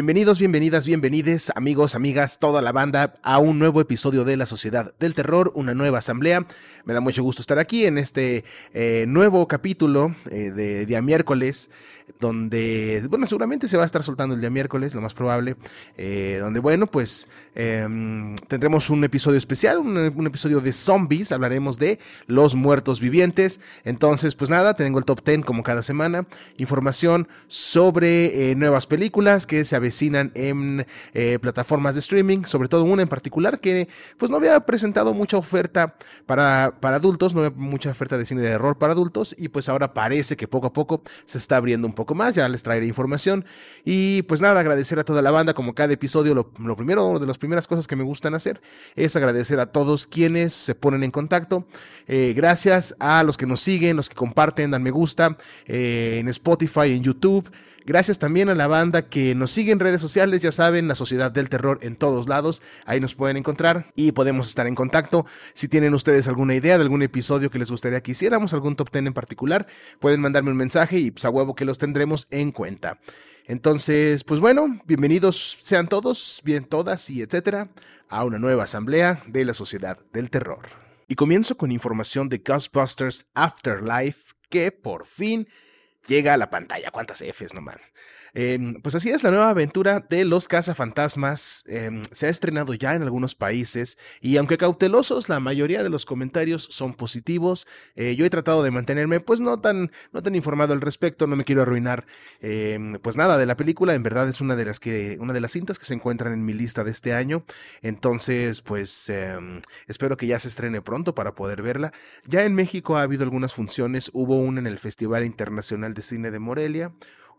Bienvenidos, bienvenidas, bienvenides, amigos, amigas, toda la banda, a un nuevo episodio de La Sociedad del Terror, una nueva asamblea. Me da mucho gusto estar aquí en este eh, nuevo capítulo eh, de día miércoles, donde, bueno, seguramente se va a estar soltando el día miércoles, lo más probable, eh, donde, bueno, pues em, tendremos un episodio especial, un, episodio de zombies, hablaremos de los muertos vivientes. Entonces, pues nada, tengo el top 10 como cada semana, información sobre nuevas películas que se avecinan en eh, plataformas de streaming, sobre todo una en particular que pues no había presentado mucha oferta para, para adultos, no había mucha oferta de cine de error para adultos y pues ahora parece que poco a poco se está abriendo un poco más, ya les traeré información. Y pues nada, agradecer a toda la banda como cada episodio, lo, primero, de las primeras cosas que me gustan hacer es agradecer a todos quienes se ponen en contacto, eh, gracias a los que nos siguen, los que comparten, dan me gusta eh, en Spotify, en YouTube, Gracias también a la banda que nos sigue en redes sociales, ya saben, la Sociedad del Terror en todos lados, ahí nos pueden encontrar y podemos estar en contacto. Si tienen ustedes alguna idea de algún episodio que les gustaría que hiciéramos, algún top ten en particular, pueden mandarme un mensaje y pues a huevo que los tendremos en cuenta. Entonces, pues bueno, bienvenidos sean todos, bien todas y etcétera, a una nueva asamblea de la Sociedad del Terror. Y comienzo con información de Ghostbusters Afterlife, que por fin llega a la pantalla. ¿Cuántas Fs nomás? Em, pues así es, la nueva aventura de los cazafantasmas em, se ha estrenado ya en algunos países y aunque cautelosos, la mayoría de los comentarios son positivos. Eh, yo he tratado de mantenerme pues no tan, no tan informado al respecto, no me quiero arruinar em, pues nada de la película, en verdad es una de las que, una de las cintas que se encuentran en mi lista de este año, entonces pues espero que ya se estrene pronto para poder verla. Ya en México ha habido algunas funciones, hubo una en el Festival Internacional de Cine de Morelia,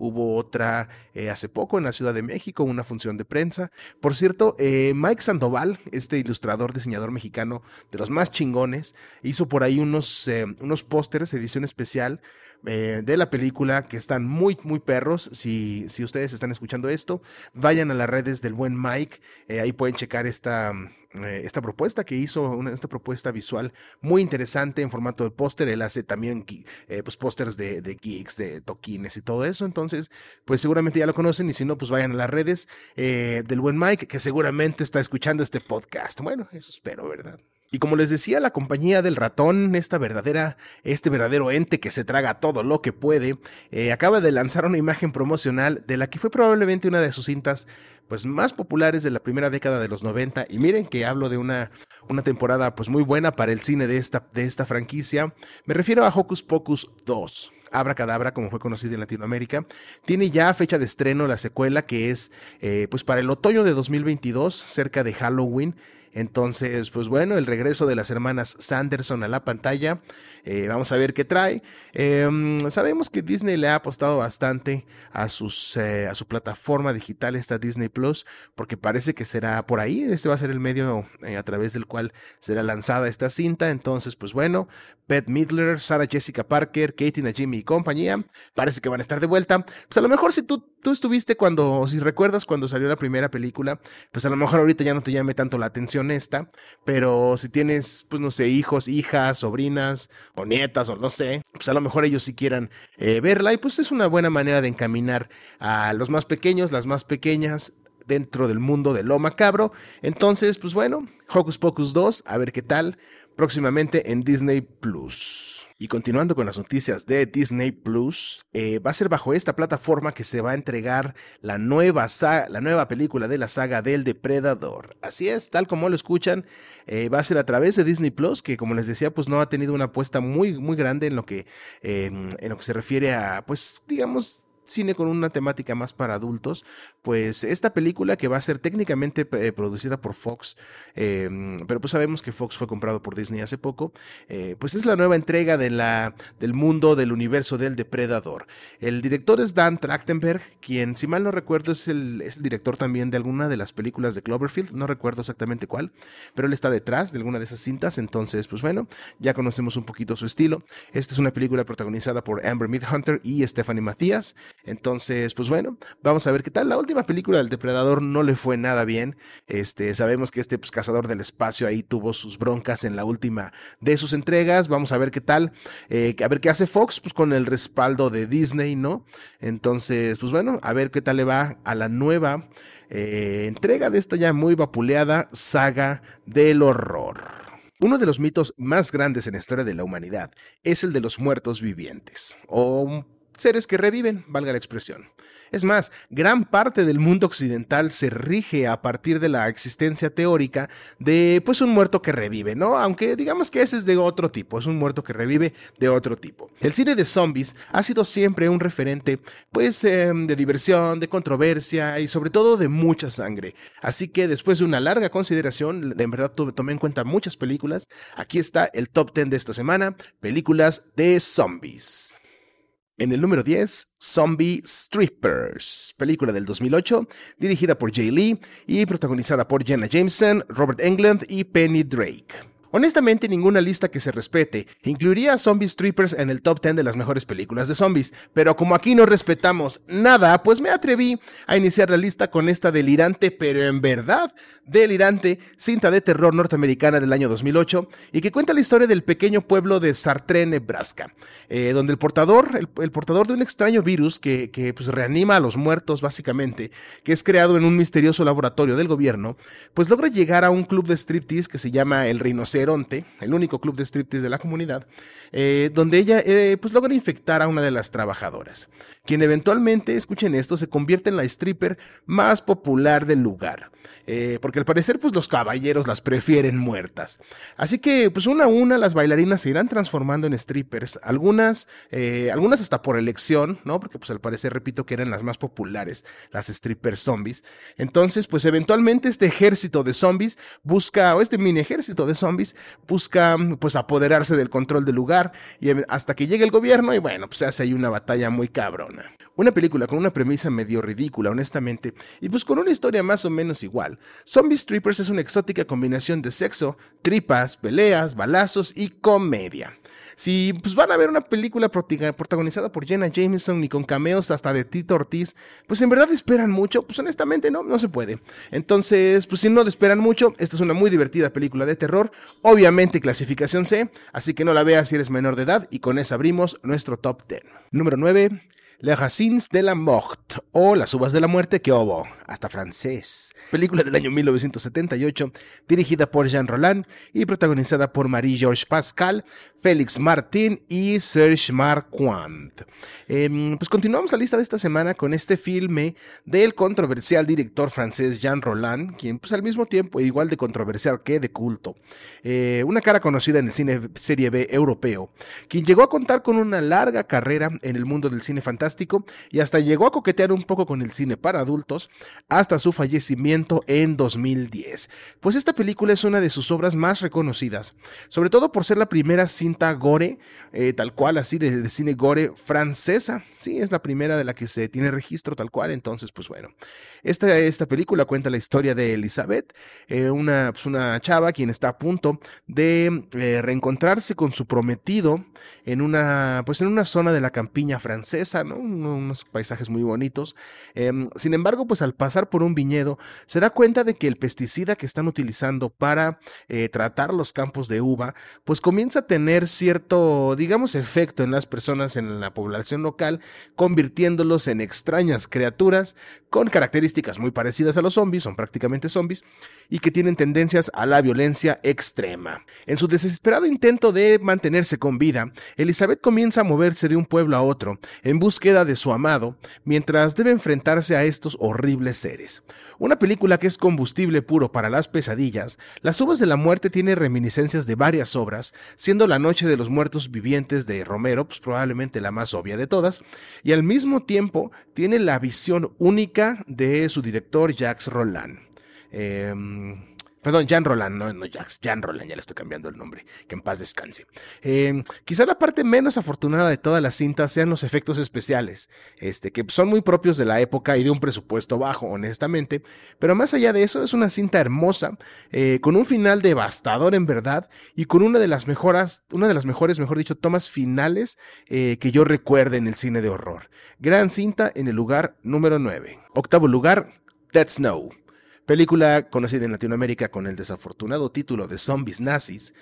Hubo otra eh, hace poco en la Ciudad de México, una función de prensa. Por cierto, eh, Mike Sandoval, este ilustrador, diseñador mexicano de los más chingones, hizo por ahí unos, eh, unos pósters, edición especial, de la película que están muy, muy perros. Si, si ustedes están escuchando esto, vayan a las redes del buen Mike. ahí pueden checar esta, eh, esta propuesta que hizo, esta propuesta visual muy interesante en formato de póster. Él hace también eh, pues pósters de, de geeks, de toquines y todo eso. Entonces, pues seguramente ya lo conocen y si no, pues vayan a las redes eh, del buen Mike, que seguramente está escuchando este podcast. Bueno, eso espero, ¿verdad? Y como les decía, la compañía del ratón, esta verdadera, este verdadero ente que se traga todo lo que puede, acaba de lanzar una imagen promocional de la que fue probablemente una de sus cintas pues más populares de la primera década de los 90 y miren que hablo de una, una temporada pues muy buena para el cine de esta, de esta franquicia. Me refiero a Hocus Pocus 2. Abra Cadabra, como fue conocido en Latinoamérica, tiene ya fecha de estreno la secuela que es eh, pues para el otoño de 2022, cerca de Halloween. Entonces, pues bueno, el regreso de las hermanas Sanderson a la pantalla. Eh, vamos a ver qué trae. Em, sabemos que Disney le ha apostado bastante a, sus, eh, a su plataforma digital, esta Disney Plus, porque parece que será por ahí. Este va a ser el medio eh, a través del cual será lanzada esta cinta. Entonces, pues bueno, Beth Midler, Sarah Jessica Parker, Katie Najimy y compañía, parece que van a estar de vuelta. Pues a lo mejor si tú, tú estuviste cuando, si recuerdas cuando salió la primera película, pues a lo mejor ahorita ya no te llame tanto la atención esta, pero si tienes, pues no sé, hijos, hijas, sobrinas o nietas o no sé, pues a lo mejor ellos sí quieran eh, verla y pues es una buena manera de encaminar a los más pequeños, las más pequeñas dentro del mundo de lo macabro. Entonces, pues bueno, Hocus Pocus 2, a ver qué tal próximamente en Disney Plus. Y continuando con las noticias de Disney Plus, eh, va a ser bajo esta plataforma que se va a entregar la nueva, la nueva película de la saga del Depredador. Así es, tal como lo escuchan, eh, va a ser a través de Disney Plus, que como les decía, pues no ha tenido una apuesta muy, muy grande en lo que, em, en lo que se refiere a, pues, digamos, cine con una temática más para adultos, pues esta película que va a ser técnicamente eh, producida por Fox, em, pero pues sabemos que Fox fue comprado por Disney hace poco, eh, pues es la nueva entrega de la, del mundo del universo del depredador. El director es Dan Trachtenberg, quien si mal no recuerdo es el, es el director también de alguna de las películas de Cloverfield, no recuerdo exactamente cuál, pero él está detrás de alguna de esas cintas, entonces pues bueno, ya conocemos un poquito su estilo. Esta es una película protagonizada por Amber Midhunter y Stephanie Matías. Entonces, pues bueno, vamos a ver qué tal. La última película del Depredador no le fue nada bien. Este, sabemos que este pues, cazador del espacio ahí tuvo sus broncas en la última de sus entregas. Vamos a ver qué tal. Eh, a ver qué hace Fox, pues con el respaldo de Disney, ¿no? Entonces, pues bueno, a ver qué tal le va a la nueva eh, entrega de esta ya muy vapuleada saga del horror. Uno de los mitos más grandes en la historia de la humanidad es el de los muertos vivientes, o seres que reviven, valga la expresión. Es más, gran parte del mundo occidental se rige a partir de la existencia teórica de pues un muerto que revive, ¿no? Aunque digamos que ese es de otro tipo, es un muerto que revive de otro tipo. El cine de zombies ha sido siempre un referente pues em, de diversión, de controversia y sobre todo de mucha sangre. Así que después de una larga consideración, en verdad tomé en cuenta muchas películas, aquí está el top 10 de esta semana, películas de zombies. En el número 10, Zombie Strippers, película del 2008, dirigida por Jay Lee y protagonizada por Jenna Jameson, Robert Englund y Penny Drake. Honestamente, ninguna lista que se respete incluiría a Zombie Strippers en el top 10 de las mejores películas de zombies, pero como aquí no respetamos nada, pues me atreví a iniciar la lista con esta delirante, pero en verdad delirante, cinta de terror norteamericana del año 2008 y que cuenta la historia del pequeño pueblo de Sartre, Nebraska, eh, donde el portador, el, portador de un extraño virus que, que pues, reanima a los muertos básicamente, que es creado en un misterioso laboratorio del gobierno, pues logra llegar a un club de striptease que se llama El Rinoceronte el único club de striptease de la comunidad, eh, donde ella eh, pues logra infectar a una de las trabajadoras, quien eventualmente, escuchen esto, se convierte en la stripper más popular del lugar. Eh, porque al parecer pues los caballeros las prefieren muertas. Así que pues una a una las bailarinas se irán transformando en strippers, algunas, algunas hasta por elección, ¿no? Porque pues al parecer repito que eran las más populares, las strippers zombies. Entonces pues eventualmente este ejército de zombies busca, o este mini ejército de zombies, busca pues apoderarse del control del lugar y hasta que llegue el gobierno y bueno, pues se hace ahí una batalla muy cabrona. Una película con una premisa medio ridícula, honestamente, y pues con una historia más o menos igual. Zombie Strippers es una exótica combinación de sexo, tripas, peleas, balazos y comedia. Si pues, van a ver una película protagonizada por Jenna Jameson y con cameos hasta de Tito Ortiz, pues en verdad esperan mucho, pues honestamente no, no se puede. Entonces, pues si no esperan mucho, esta es una muy divertida película de terror, obviamente clasificación C, así que no la veas si eres menor de edad y con esa abrimos nuestro top 10. Número 9. Les Racines de la Mort o Las Uvas de la Muerte que hubo, hasta francés. Película del año 1978, dirigida por Jean Roland y protagonizada por Marie-Georges Pascal, Félix Martin y Serge Marquand. Em, pues continuamos la lista de esta semana con este filme del controversial director francés Jean Roland, quien pues al mismo tiempo igual de controversial que de culto. Eh, una cara conocida en el cine serie B europeo, quien llegó a contar con una larga carrera en el mundo del cine fantástico y hasta llegó a coquetear un poco con el cine para adultos hasta su fallecimiento en 2010. Pues esta película es una de sus obras más reconocidas, sobre todo por ser la primera cinta gore, eh, tal cual así de, cine gore francesa. Sí, es la primera de la que se tiene registro tal cual, entonces pues bueno. Esta, esta película cuenta la historia de Elizabeth, eh, una, pues una chava quien está a punto de eh, reencontrarse con su prometido en una, pues en una zona de la campiña francesa, ¿no? Unos paisajes muy bonitos. Em, sin embargo, pues al pasar por un viñedo, se da cuenta de que el pesticida que están utilizando para eh, tratar los campos de uva, pues comienza a tener cierto, digamos, efecto en las personas en la población local, convirtiéndolos en extrañas criaturas con características muy parecidas a los zombies, son prácticamente zombies, y que tienen tendencias a la violencia extrema. En su desesperado intento de mantenerse con vida, Elizabeth comienza a moverse de un pueblo a otro en búsqueda de su amado mientras debe enfrentarse a estos horribles seres. Una película que es combustible puro para las pesadillas, Las Uvas de la Muerte tiene reminiscencias de varias obras, siendo La Noche de los Muertos Vivientes de Romero pues, probablemente la más obvia de todas, y al mismo tiempo tiene la visión única de su director Jacques Roland. Em, Perdón, Jan Roland, no, no Jax, Jan Roland, ya le estoy cambiando el nombre, que en paz descanse. Eh, quizá la parte menos afortunada de toda la cinta sean los efectos especiales, este, que son muy propios de la época y de un presupuesto bajo, honestamente, pero más allá de eso es una cinta hermosa, eh, con un final devastador en verdad, y con una de las mejoras, una de las mejores, mejor dicho, tomas finales eh, que yo recuerde en el cine de horror. Gran cinta en el lugar número 9. Octavo lugar, Dead Snow. Película conocida en Latinoamérica con el desafortunado título de Zombies Nazis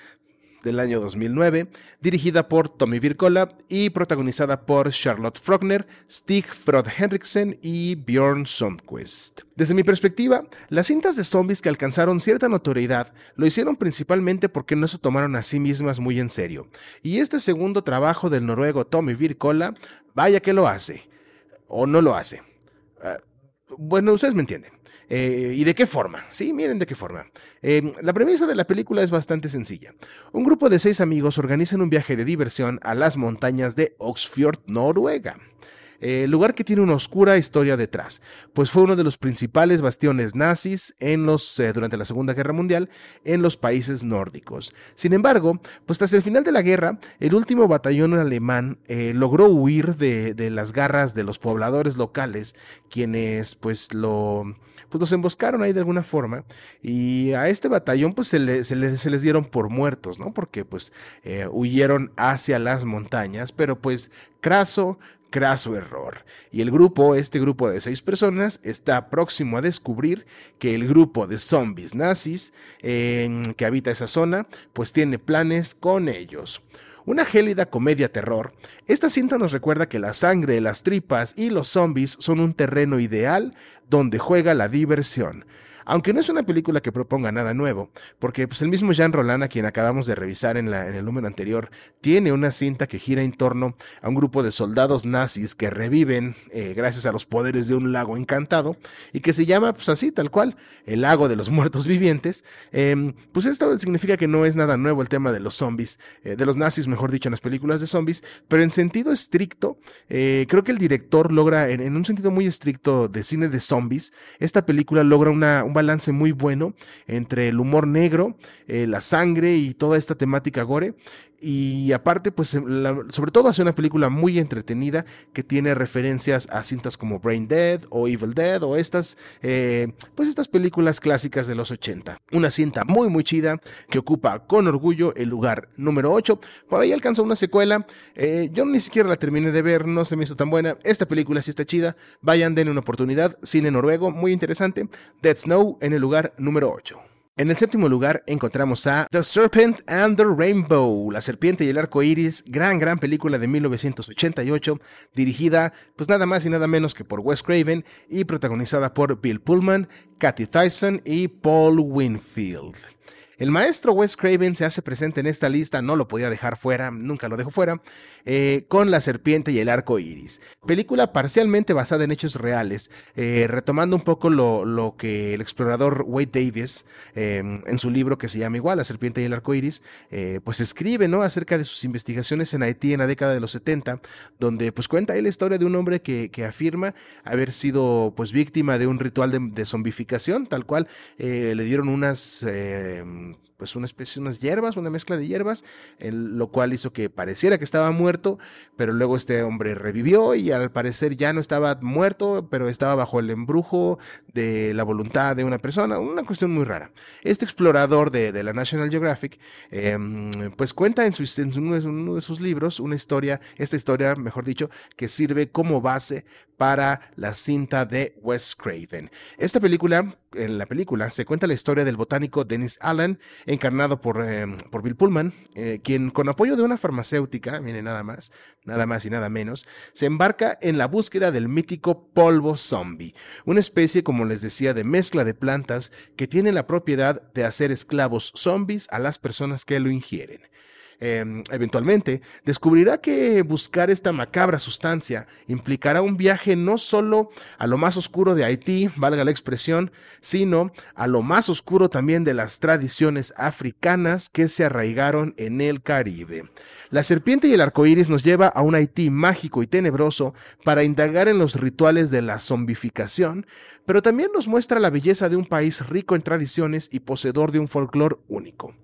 del año 2009, dirigida por Tommy Virkola y protagonizada por Charlotte Frogner, Stig Frod Henriksen y Bjorn Sundquist. Desde mi perspectiva, las cintas de zombies que alcanzaron cierta notoriedad lo hicieron principalmente porque no se tomaron a sí mismas muy en serio. Y este segundo trabajo del noruego Tommy Virkola, vaya que lo hace. O no lo hace. Ah, bueno, ustedes me entienden. Eh, ¿Y de qué forma? Sí, miren de qué forma. Eh, la premisa de la película es bastante sencilla. Un grupo de seis amigos organizan un viaje de diversión a las montañas de Oxfjord, Noruega. Eh, lugar que tiene una oscura historia detrás, pues fue uno de los principales bastiones nazis en los, eh, durante la Segunda Guerra Mundial en los países nórdicos. Sin embargo, pues tras el final de la guerra, el último batallón alemán logró huir de, de, las garras de los pobladores locales, quienes pues lo pues los emboscaron ahí de alguna forma y a este batallón pues se, se, les dieron por muertos, ¿no? Porque pues huyeron hacia las montañas, pero pues Craso craso error. Y el grupo, este grupo de seis personas, está próximo a descubrir que el grupo de zombies nazis que habita esa zona, pues tiene planes con ellos. Una gélida comedia terror, esta cinta nos recuerda que la sangre, las tripas y los zombies son un terreno ideal donde juega la diversión. Aunque no es una película que proponga nada nuevo, porque pues, el mismo Jean Roland, a quien acabamos de revisar en, el número anterior, tiene una cinta que gira en torno a un grupo de soldados nazis que reviven eh, gracias a los poderes de un lago encantado y que se llama, pues así, tal cual, el lago de los muertos vivientes. Eh, pues esto significa que no es nada nuevo el tema de los zombies, eh, de los nazis, mejor dicho, en las películas de zombies, pero en sentido estricto, eh, creo que el director logra, en, en, un sentido muy estricto de cine de zombies, esta película logra una, un balance muy bueno entre el humor negro, eh, la sangre y toda esta temática gore. Y aparte, pues la, sobre todo hace una película muy entretenida que tiene referencias a cintas como Brain Dead o Evil Dead o estas, eh, pues estas películas clásicas de los 80. Una cinta muy muy chida que ocupa con orgullo el lugar número 8. Por ahí alcanzó una secuela. Eh, yo ni siquiera la terminé de ver, no se me hizo tan buena. Esta película sí está chida. Vayan, den una oportunidad. Cine noruego, muy interesante. Dead Snow en el lugar número 8. En el séptimo lugar encontramos a The Serpent and the Rainbow, La Serpiente y el Arco Iris, gran, gran película de 1988, dirigida pues nada más y nada menos que por Wes Craven y protagonizada por Bill Pullman, Kathy Tyson y Paul Winfield. El maestro Wes Craven se hace presente en esta lista, no lo podía dejar fuera, nunca lo dejo fuera, eh, con La Serpiente y el Arco Iris. Película parcialmente basada en hechos reales, eh, retomando un poco lo, lo, que el explorador Wade Davis, eh, en su libro que se llama igual, La Serpiente y el Arco Iris, pues escribe ¿no? acerca de sus investigaciones en Haití en la década de los 70, donde pues cuenta ahí la historia de un hombre que, que afirma haber sido pues víctima de un ritual de, de zombificación, tal cual le dieron unas pues una especie, unas hierbas, una mezcla de hierbas, lo cual hizo que pareciera que estaba muerto, pero luego este hombre revivió y al parecer ya no estaba muerto, pero estaba bajo el embrujo de la voluntad de una persona, una cuestión muy rara. Este explorador de, de la National Geographic, eh, pues cuenta en, su, en uno de sus libros una historia, esta historia, mejor dicho, que sirve como base para la cinta de Wes Craven. Esta película, en la película, se cuenta la historia del botánico Dennis Allen, encarnado por, eh, por Bill Pullman, eh, quien con apoyo de una farmacéutica, viene nada más, nada más y nada menos, se embarca en la búsqueda del mítico polvo zombie, una especie, como les decía, de mezcla de plantas que tiene la propiedad de hacer esclavos zombies a las personas que lo ingieren. Em, eventualmente, descubrirá que buscar esta macabra sustancia implicará un viaje no solo a lo más oscuro de Haití, valga la expresión, sino a lo más oscuro también de las tradiciones africanas que se arraigaron en el Caribe. La serpiente y el arco iris nos lleva a un Haití mágico y tenebroso para indagar en los rituales de la zombificación, pero también nos muestra la belleza de un país rico en tradiciones y poseedor de un folclore único.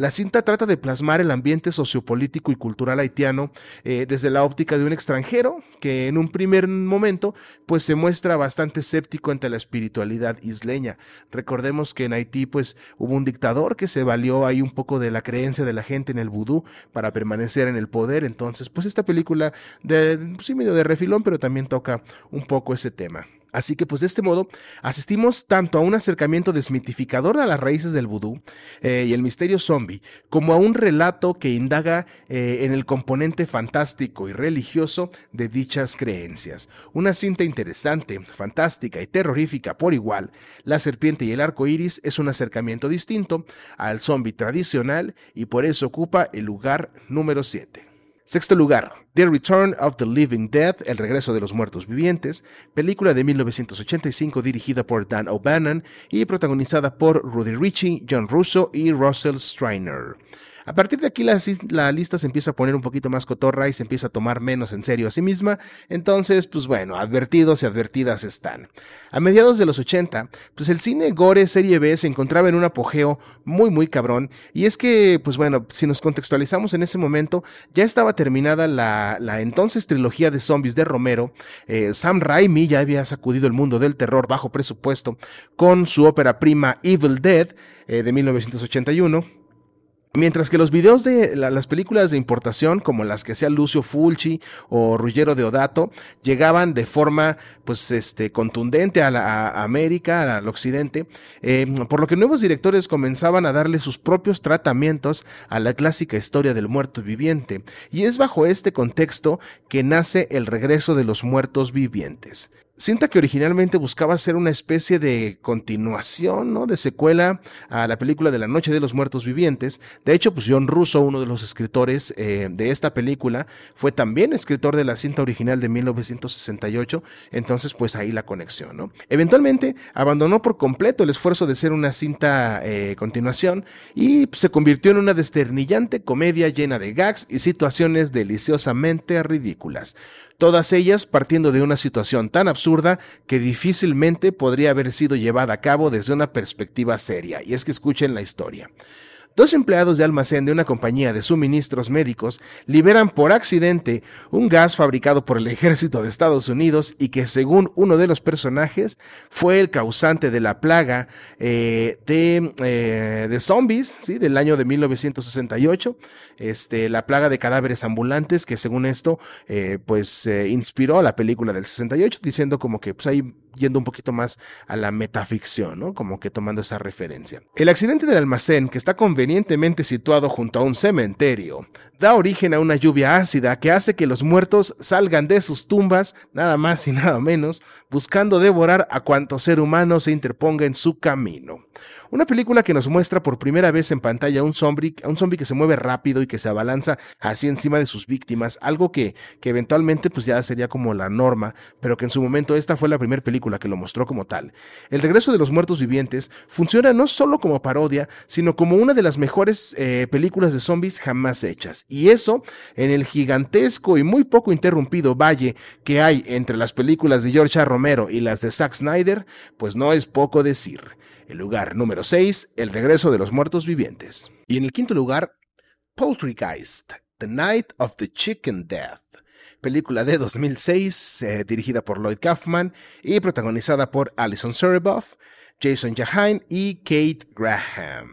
La cinta trata de plasmar el ambiente sociopolítico y cultural haitiano eh, desde la óptica de un extranjero que en un primer momento pues se muestra bastante escéptico ante la espiritualidad isleña. Recordemos que en Haití pues hubo un dictador que se valió ahí un poco de la creencia de la gente en el vudú para permanecer en el poder. Entonces pues esta película de sí medio de refilón pero también toca un poco ese tema. Así que pues de este modo asistimos tanto a un acercamiento desmitificador a las raíces del vudú eh, y el misterio zombie, como a un relato que indaga eh, en el componente fantástico y religioso de dichas creencias. Una cinta interesante, fantástica y terrorífica por igual, La serpiente y el arco iris es un acercamiento distinto al zombie tradicional y por eso ocupa el lugar número 7. Sexto lugar, The Return of the Living Dead, El regreso de los muertos vivientes, película de 1985 dirigida por Dan O'Bannon y protagonizada por Rudy Ritchie, John Russo y Russell Streiner. A partir de aquí la, lista se empieza a poner un poquito más cotorra y se empieza a tomar menos en serio a sí misma. Entonces, pues bueno, advertidos y advertidas están. A mediados de los 80, pues el cine gore serie B se encontraba en un apogeo muy muy cabrón. Y es que, pues bueno, si nos contextualizamos en ese momento, ya estaba terminada la, entonces trilogía de zombies de Romero. Eh, Sam Raimi ya había sacudido el mundo del terror bajo presupuesto con su ópera prima Evil Dead eh, de 1981 Mientras que los videos de las películas de importación, como las que hacía Lucio Fulci o Ruggiero Deodato, llegaban de forma pues este contundente a, la, América, al occidente, eh, por lo que nuevos directores comenzaban a darle sus propios tratamientos a la clásica historia del muerto viviente. Y es bajo este contexto que nace el regreso de los muertos vivientes. Cinta que originalmente buscaba ser una especie de continuación, ¿no? De secuela a la película de La Noche de los Muertos Vivientes. De hecho, pues John Russo, uno de los escritores eh, de esta película, fue también escritor de la cinta original de 1968. Entonces, pues ahí la conexión, ¿no? Eventualmente abandonó por completo el esfuerzo de ser una cinta eh, continuación y se convirtió en una desternillante comedia llena de gags y situaciones deliciosamente ridículas todas ellas partiendo de una situación tan absurda que difícilmente podría haber sido llevada a cabo desde una perspectiva seria. Y es que escuchen la historia. Dos empleados de almacén de una compañía de suministros médicos liberan por accidente un gas fabricado por el ejército de Estados Unidos y que según uno de los personajes fue el causante de la plaga eh, de, eh, zombies ¿sí? del año de 1968, este, la plaga de cadáveres ambulantes que según esto eh, pues inspiró a la película del 68 diciendo como que pues hay yendo un poquito más a la metaficción, ¿no? Como que tomando esa referencia. El accidente del almacén, que está convenientemente situado junto a un cementerio, da origen a una lluvia ácida que hace que los muertos salgan de sus tumbas, nada más y nada menos, buscando devorar a cuanto ser humano se interponga en su camino. Una película que nos muestra por primera vez en pantalla a un zombie, a un que se mueve rápido y que se abalanza así encima de sus víctimas, algo que, que eventualmente pues ya sería como la norma, pero que en su momento esta fue la primera película que lo mostró como tal. El regreso de los muertos vivientes funciona no solo como parodia, sino como una de las mejores eh, películas de zombies jamás hechas. Y eso en el gigantesco y muy poco interrumpido valle que hay entre las películas de George A. Romero y las de Zack Snyder, pues no es poco decir. El lugar número 6, El regreso de los muertos vivientes. Y en el quinto lugar, Poultrygeist, The Night of the Chicken Death. Película de 2006, eh, dirigida por Lloyd Kaufman y protagonizada por Alison Soreboff, Jason Jahine y Kate Graham.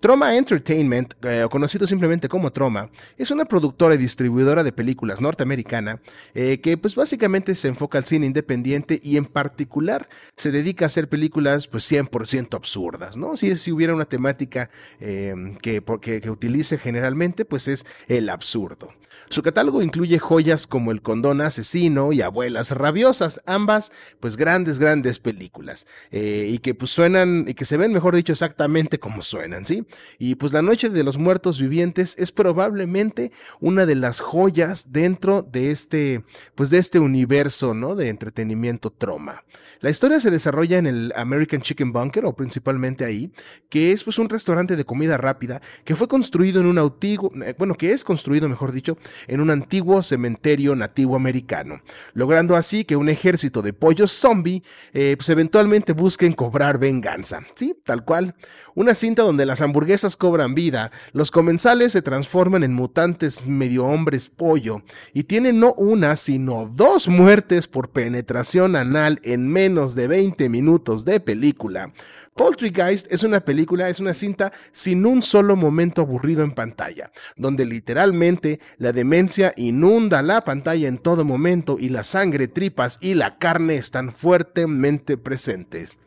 Troma Entertainment, eh, conocido simplemente como Troma, es una productora y distribuidora de películas norteamericana eh, que pues básicamente se enfoca al cine independiente y en particular se dedica a hacer películas pues 100% absurdas, ¿no? Si, si hubiera una temática eh, que, que utilice generalmente pues es el absurdo. Su catálogo incluye joyas como El condón asesino y Abuelas rabiosas, ambas pues grandes, grandes películas, y que pues suenan, y que se ven, mejor dicho, exactamente como suenan, ¿sí? Y pues La Noche de los Muertos Vivientes es probablemente una de las joyas dentro de este, pues de este universo, ¿no? De entretenimiento troma. La historia se desarrolla en el American Chicken Bunker, o principalmente ahí, que es pues un restaurante de comida rápida que fue construido en un antiguo, eh, bueno, que es construido, mejor dicho, en un antiguo cementerio nativo americano, logrando así que un ejército de pollos zombie, eh, pues eventualmente busquen cobrar venganza. Sí, tal cual. Una cinta donde las hamburguesas cobran vida, los comensales se transforman en mutantes medio hombres pollo y tienen no una, sino dos muertes por penetración anal en menos de 20 minutos de película. Poultrygeist es una película, es una cinta sin un solo momento aburrido en pantalla, donde literalmente la demencia inunda la pantalla en todo momento y la sangre, tripas y la carne están fuertemente presentes.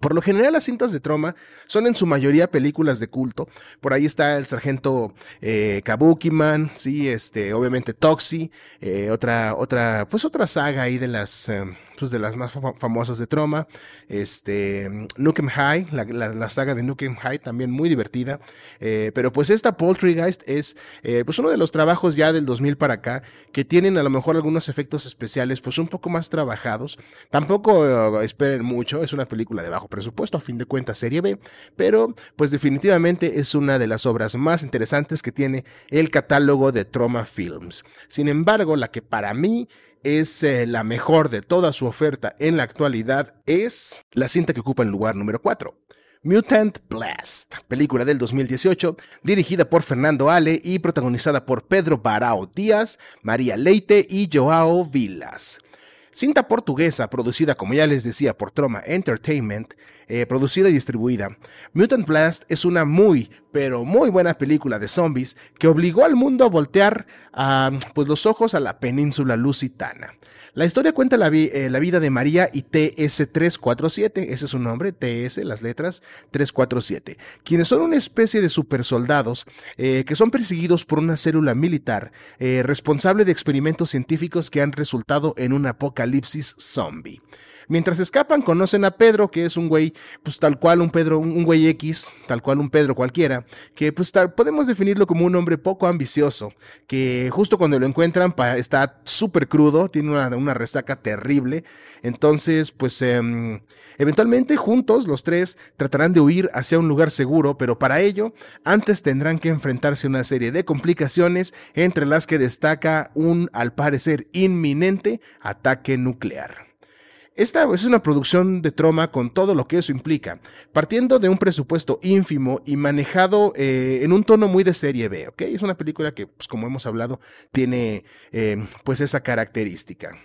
Por lo general las cintas de Troma son en su mayoría películas de culto. Por ahí está el sargento eh, Kabukiman, sí, este, obviamente Toxi, eh, otra, otra, pues otra saga ahí de las, eh, pues de las más famosas de Troma. Este, Nukem High, la, saga de Nukem High, también muy divertida. Pero pues esta Poultrygeist es, pues uno de los trabajos ya del 2000 para acá, que tienen a lo mejor algunos efectos especiales, pues un poco más trabajados. Tampoco esperen mucho, es una película de bajo presupuesto, a fin de cuentas serie B, pero pues definitivamente es una de las obras más interesantes que tiene el catálogo de Troma Films. Sin embargo, la que para mí es eh, la mejor de toda su oferta en la actualidad es la cinta que ocupa el lugar número 4. Mutant Blast, película del 2018, dirigida por Fernando Ale y protagonizada por Pedro Barao Díaz, María Leite y Joao Vilas. Cinta portuguesa producida, como ya les decía, por Troma Entertainment, eh, producida y distribuida. Mutant Blast es una muy, pero muy buena película de zombies que obligó al mundo a voltear pues, los ojos a la península lusitana. La historia cuenta la, eh, la, vida de María y TS-347, ese es su nombre, TS, las letras 347, quienes son una especie de supersoldados eh, que son perseguidos por una célula militar eh, responsable de experimentos científicos que han resultado en un apocalipsis zombie. Mientras escapan, conocen a Pedro, que es un güey, pues tal cual un Pedro, un güey X, tal cual un Pedro cualquiera, que pues podemos definirlo como un hombre poco ambicioso, que justo cuando lo encuentran está súper crudo, tiene una, resaca terrible. Entonces, pues em, eventualmente juntos los tres tratarán de huir hacia un lugar seguro, pero para ello, antes tendrán que enfrentarse a una serie de complicaciones, entre las que destaca un, al parecer, inminente ataque nuclear. Esta es una producción de Troma con todo lo que eso implica, partiendo de un presupuesto ínfimo y manejado eh, en un tono muy de serie B, ¿ok? Es una película que, pues, como hemos hablado, tiene eh, pues esa característica.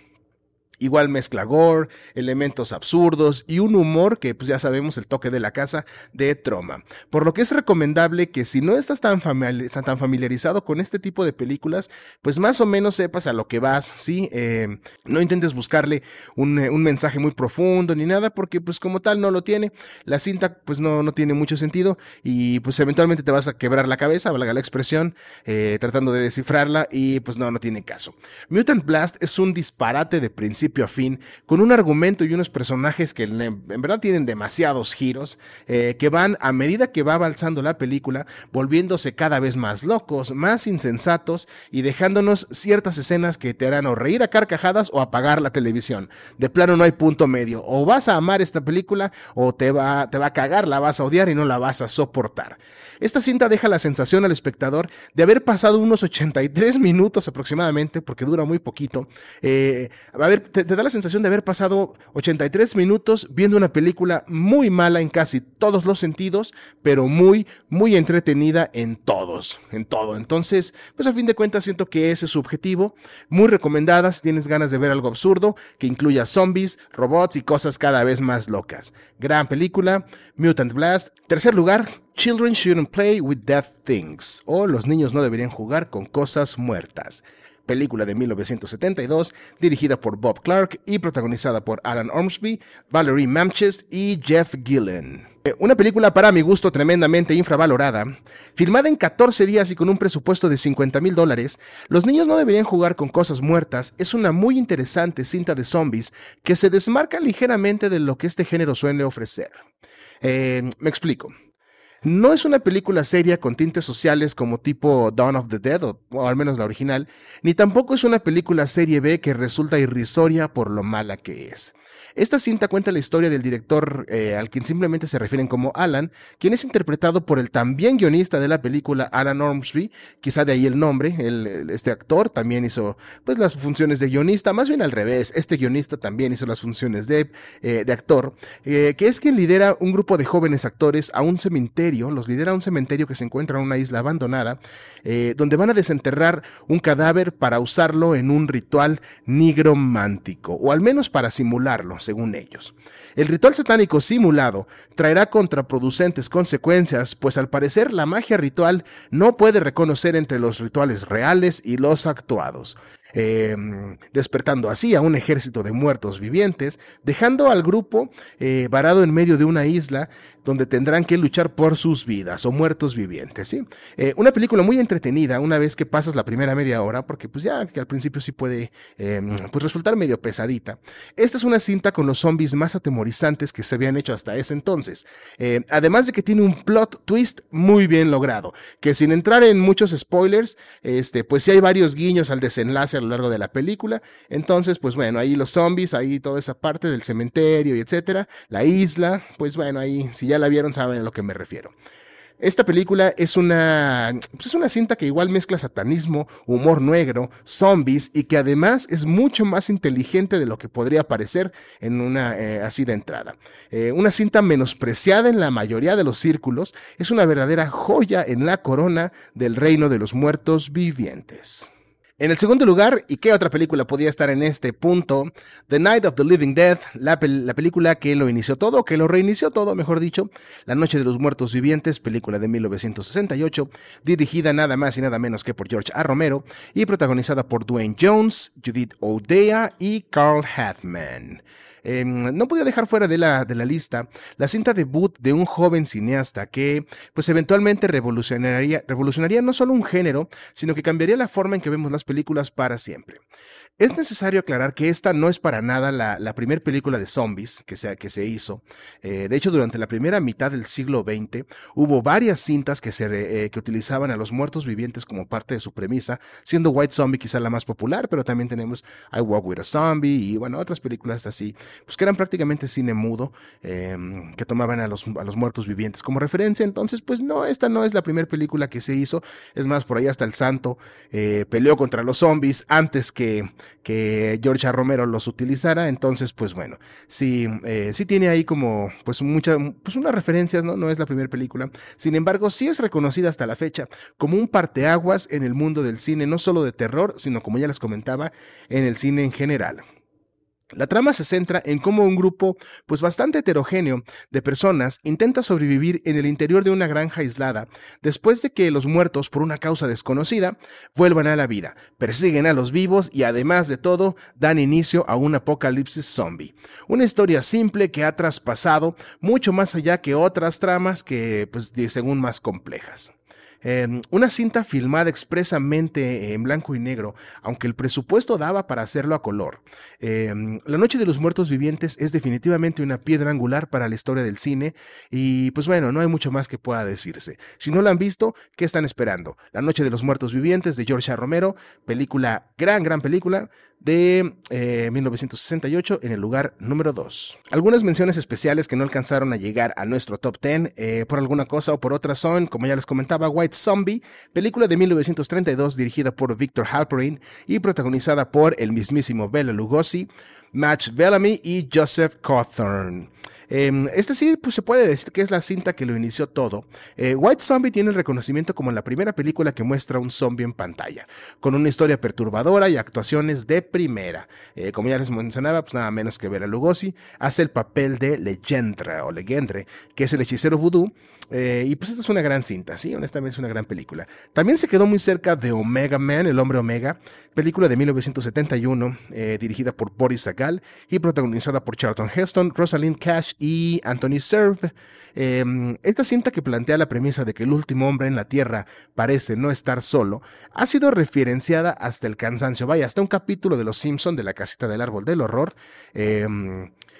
Igual mezcla gore, elementos absurdos y un humor que pues ya sabemos el toque de la casa de Troma. Por lo que es recomendable que si no estás tan, familiarizado con este tipo de películas, pues más o menos sepas a lo que vas, ¿sí? Eh, no intentes buscarle un, un, mensaje muy profundo ni nada porque pues como tal no lo tiene. La cinta pues no, no tiene mucho sentido y pues eventualmente te vas a quebrar la cabeza, valga la expresión, eh, tratando de descifrarla y pues no, no tiene caso. Mutant Blast es un disparate de principio a fin, con un argumento y unos personajes que en verdad tienen demasiados giros, eh, que van a medida que va avanzando la película, volviéndose cada vez más locos, más insensatos y dejándonos ciertas escenas que te harán o reír a carcajadas o apagar la televisión. De plano no hay punto medio, o vas a amar esta película o te va, te va a cagar, la vas a odiar y no la vas a soportar. Esta cinta deja la sensación al espectador de haber pasado unos 83 minutos aproximadamente, porque dura muy poquito. Eh, a te, da la sensación de haber pasado 83 minutos viendo una película muy mala en casi todos los sentidos, pero muy, muy entretenida en todos, en todo. Entonces, pues a fin de cuentas siento que ese es su objetivo. Muy recomendada si tienes ganas de ver algo absurdo, que incluya zombies, robots y cosas cada vez más locas. Gran película, Mutant Blast. Tercer lugar, Children Shouldn't Play with Dead Things, o Los niños no deberían jugar con cosas muertas. Película de 1972, dirigida por Bob Clark y protagonizada por Alan Ormsby, Valerie Mamchest y Jeff Gillen. Eh, una película para mi gusto tremendamente infravalorada, filmada en 14 días y con un presupuesto de 50 mil dólares, Los niños no deberían jugar con cosas muertas es una muy interesante cinta de zombies que se desmarca ligeramente de lo que este género suele ofrecer. Eh, me explico. No es una película seria con tintes sociales como tipo Dawn of the Dead, o, o, al menos la original, ni tampoco es una película serie B que resulta irrisoria por lo mala que es. Esta cinta cuenta la historia del director eh, al quien simplemente se refieren como Alan, quien es interpretado por el también guionista de la película Alan Ormsby, quizá de ahí el nombre, este actor también hizo pues las funciones de guionista, más bien al revés, este guionista también hizo las funciones de, eh, de actor, eh, que es quien lidera un grupo de jóvenes actores a un cementerio, los lidera a un cementerio que se encuentra en una isla abandonada, donde van a desenterrar un cadáver para usarlo en un ritual nigromántico, o al menos para simularlo según ellos. El ritual satánico simulado traerá contraproducentes consecuencias, pues al parecer la magia ritual no puede reconocer entre los rituales reales y los actuados. Em, despertando así a un ejército de muertos vivientes, dejando al grupo eh, varado en medio de una isla donde tendrán que luchar por sus vidas o muertos vivientes. ¿sí? Eh, una película muy entretenida una vez que pasas la primera media hora, porque pues ya que al principio sí puede em, pues resultar medio pesadita. Esta es una cinta con los zombies más atemorizantes que se habían hecho hasta ese entonces. Eh, además de que tiene un plot twist muy bien logrado, que sin entrar en muchos spoilers, este, pues sí hay varios guiños al desenlace a lo largo de la película. Entonces, pues bueno, ahí los zombies, ahí toda esa parte del cementerio y etcétera, la isla, pues bueno, ahí si ya la vieron saben a lo que me refiero. Esta película es una, pues es una cinta que igual mezcla satanismo, humor negro, zombies y que además es mucho más inteligente de lo que podría parecer en una eh, así de entrada. Eh, una cinta menospreciada en la mayoría de los círculos, es una verdadera joya en la corona del reino de los muertos vivientes. En el segundo lugar, ¿y qué otra película podía estar en este punto? The Night of the Living Dead, la, la, película que lo inició todo, que lo reinició todo, mejor dicho, La Noche de los Muertos Vivientes, película de 1968, dirigida nada más y nada menos que por George A. Romero y protagonizada por Dwayne Jones, Judith O'Dea y Carl Hathman. Em, no podía dejar fuera de la, de la lista la cinta debut de un joven cineasta que, pues eventualmente revolucionaría, revolucionaría no solo un género, sino que cambiaría la forma en que vemos las películas para siempre. Es necesario aclarar que esta no es para nada la, primera película de zombies que se, que se hizo. Eh, de hecho, durante la primera mitad del siglo XX hubo varias cintas eh, que utilizaban a los muertos vivientes como parte de su premisa, siendo White Zombie quizá la más popular, pero también tenemos I Walk with a Zombie y bueno, otras películas así, pues que eran prácticamente cine mudo, eh, que tomaban a los, a los muertos vivientes como referencia. Entonces, pues no, esta no es la primera película que se hizo. Es más, por ahí hasta el santo eh, peleó contra los zombies antes que que George Romero los utilizara. Entonces, pues bueno, sí, eh, sí tiene ahí como, pues muchas, pues unas referencias, ¿no? No es la primera película. Sin embargo, sí es reconocida hasta la fecha como un parteaguas en el mundo del cine, no solo de terror, sino como ya les comentaba, en el cine en general. La trama se centra en cómo un grupo, pues bastante heterogéneo, de personas intenta sobrevivir en el interior de una granja aislada después de que los muertos, por una causa desconocida, vuelvan a la vida, persiguen a los vivos y además de todo, dan inicio a un apocalipsis zombie. Una historia simple que ha traspasado mucho más allá que otras tramas que, pues, según más complejas. Em, una cinta filmada expresamente en blanco y negro, aunque el presupuesto daba para hacerlo a color. Em, la Noche de los Muertos Vivientes es definitivamente una piedra angular para la historia del cine y pues bueno, no hay mucho más que pueda decirse. Si no la han visto, ¿qué están esperando? La Noche de los Muertos Vivientes de George A. Romero, película, gran, gran película de 1968 eh, en el lugar número 2. Algunas menciones especiales que no alcanzaron a llegar a nuestro top 10 eh, por alguna cosa o por otra son, como ya les comentaba, White Zombie, película de 1932 dirigida por Victor Halperin y protagonizada por el mismísimo Bela Lugosi, Match Bellamy y Joseph Cawthorne. Em, este sí, pues se puede decir que es la cinta que lo inició todo. Eh, White Zombie tiene el reconocimiento como la primera película que muestra un zombie en pantalla, con una historia perturbadora y actuaciones de primera. Eh, como ya les mencionaba, pues nada menos que Vera Lugosi hace el papel de Legendra o Legendre, que es el hechicero vudú. Eh, y pues esta es una gran cinta, sí, honestamente es una gran película. También se quedó muy cerca de Omega Man, el hombre Omega, película de 1971, dirigida por Boris Sagal y protagonizada por Charlton Heston, Rosalind Cash y Anthony Serve. Em, esta cinta que plantea la premisa de que el último hombre en la Tierra parece no estar solo, ha sido referenciada hasta el cansancio. Vaya, hasta un capítulo de Los Simpson de la casita del árbol del horror.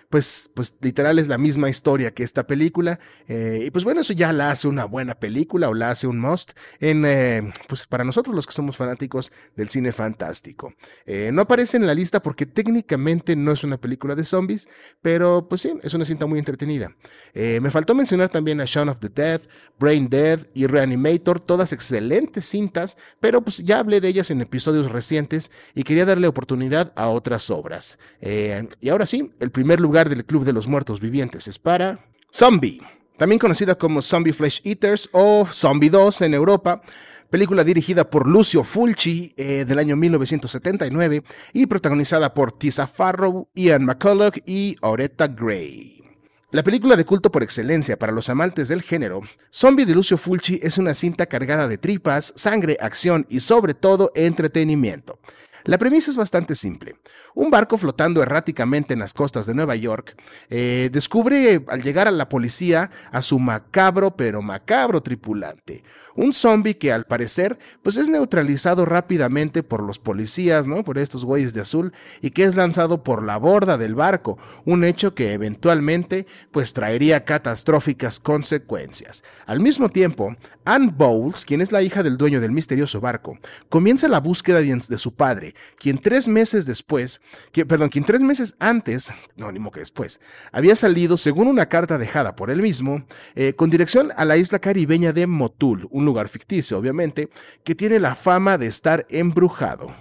Pues, pues literal es la misma historia que esta película. Eh, y pues bueno, eso ya la hace una buena película o la hace un must en, eh, pues para nosotros los que somos fanáticos del cine fantástico. Eh, no aparece en la lista porque técnicamente no es una película de zombies, pero pues sí, es una cinta muy entretenida. me faltó mencionar también a Shaun of the Dead, Brain Dead y Reanimator, todas excelentes cintas, pero pues ya hablé de ellas en episodios recientes y quería darle oportunidad a otras obras. y ahora sí, el primer lugar del Club de los Muertos Vivientes es para Zombie, también conocida como Zombie Flesh Eaters o Zombie 2 en Europa, película dirigida por Lucio Fulci eh, del año 1979 y protagonizada por Tisa Farrow, Ian McCulloch y Oretta Gray. La película de culto por excelencia para los amantes del género, Zombie de Lucio Fulci es una cinta cargada de tripas, sangre, acción y sobre todo entretenimiento. La premisa es bastante simple. Un barco flotando erráticamente en las costas de Nueva York eh, descubre al llegar a la policía a su macabro pero macabro tripulante. Un zombie que al parecer pues es neutralizado rápidamente por los policías, ¿no? Por estos güeyes de azul y que es lanzado por la borda del barco, un hecho que eventualmente pues traería catastróficas consecuencias. Al mismo tiempo, Anne Bowles, quien es la hija del dueño del misterioso barco, comienza la búsqueda de su padre, quien tres meses después perdón, quien tres meses antes, no, ni que después, había salido, según una carta dejada por él mismo, eh, con dirección a la isla caribeña de Motul, un lugar ficticio, obviamente, que tiene la fama de estar embrujado.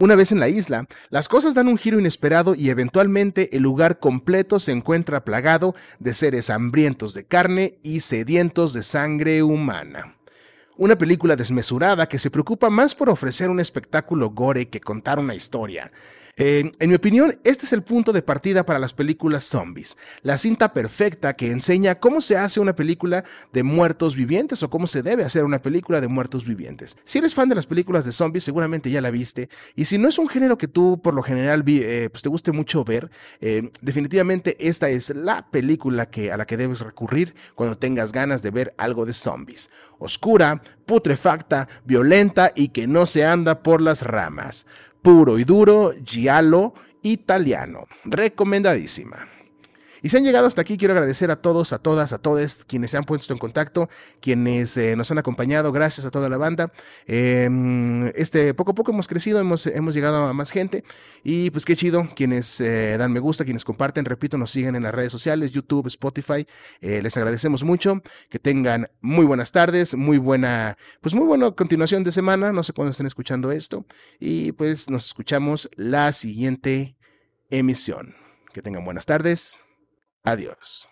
Una vez en la isla, las cosas dan un giro inesperado y eventualmente el lugar completo se encuentra plagado de seres hambrientos de carne y sedientos de sangre humana. Una película desmesurada que se preocupa más por ofrecer un espectáculo gore que contar una historia. Eh, en mi opinión, este es el punto de partida para las películas zombies. La cinta perfecta que enseña cómo se hace una película de muertos vivientes o cómo se debe hacer una película de muertos vivientes. Si eres fan de las películas de zombies, seguramente ya la viste. Y si no es un género que tú por lo general eh, pues te guste mucho ver, eh, definitivamente esta es la película que, a la que debes recurrir cuando tengas ganas de ver algo de zombies. Oscura, putrefacta, violenta y que no se anda por las ramas puro y duro, giallo italiano. Recomendadísima. Y si han llegado hasta aquí, quiero agradecer a todos, a todas, a todos quienes se han puesto en contacto, quienes eh, nos han acompañado, gracias a toda la banda. Em, este, poco a poco hemos crecido, hemos, llegado a más gente y pues qué chido, quienes eh, dan me gusta, quienes comparten, repito, nos siguen en las redes sociales, YouTube, Spotify, eh, les agradecemos mucho, que tengan muy buenas tardes, muy buena, pues muy buena continuación de semana, no sé cuándo estén escuchando esto y pues nos escuchamos la siguiente emisión. Que tengan buenas tardes. Adiós.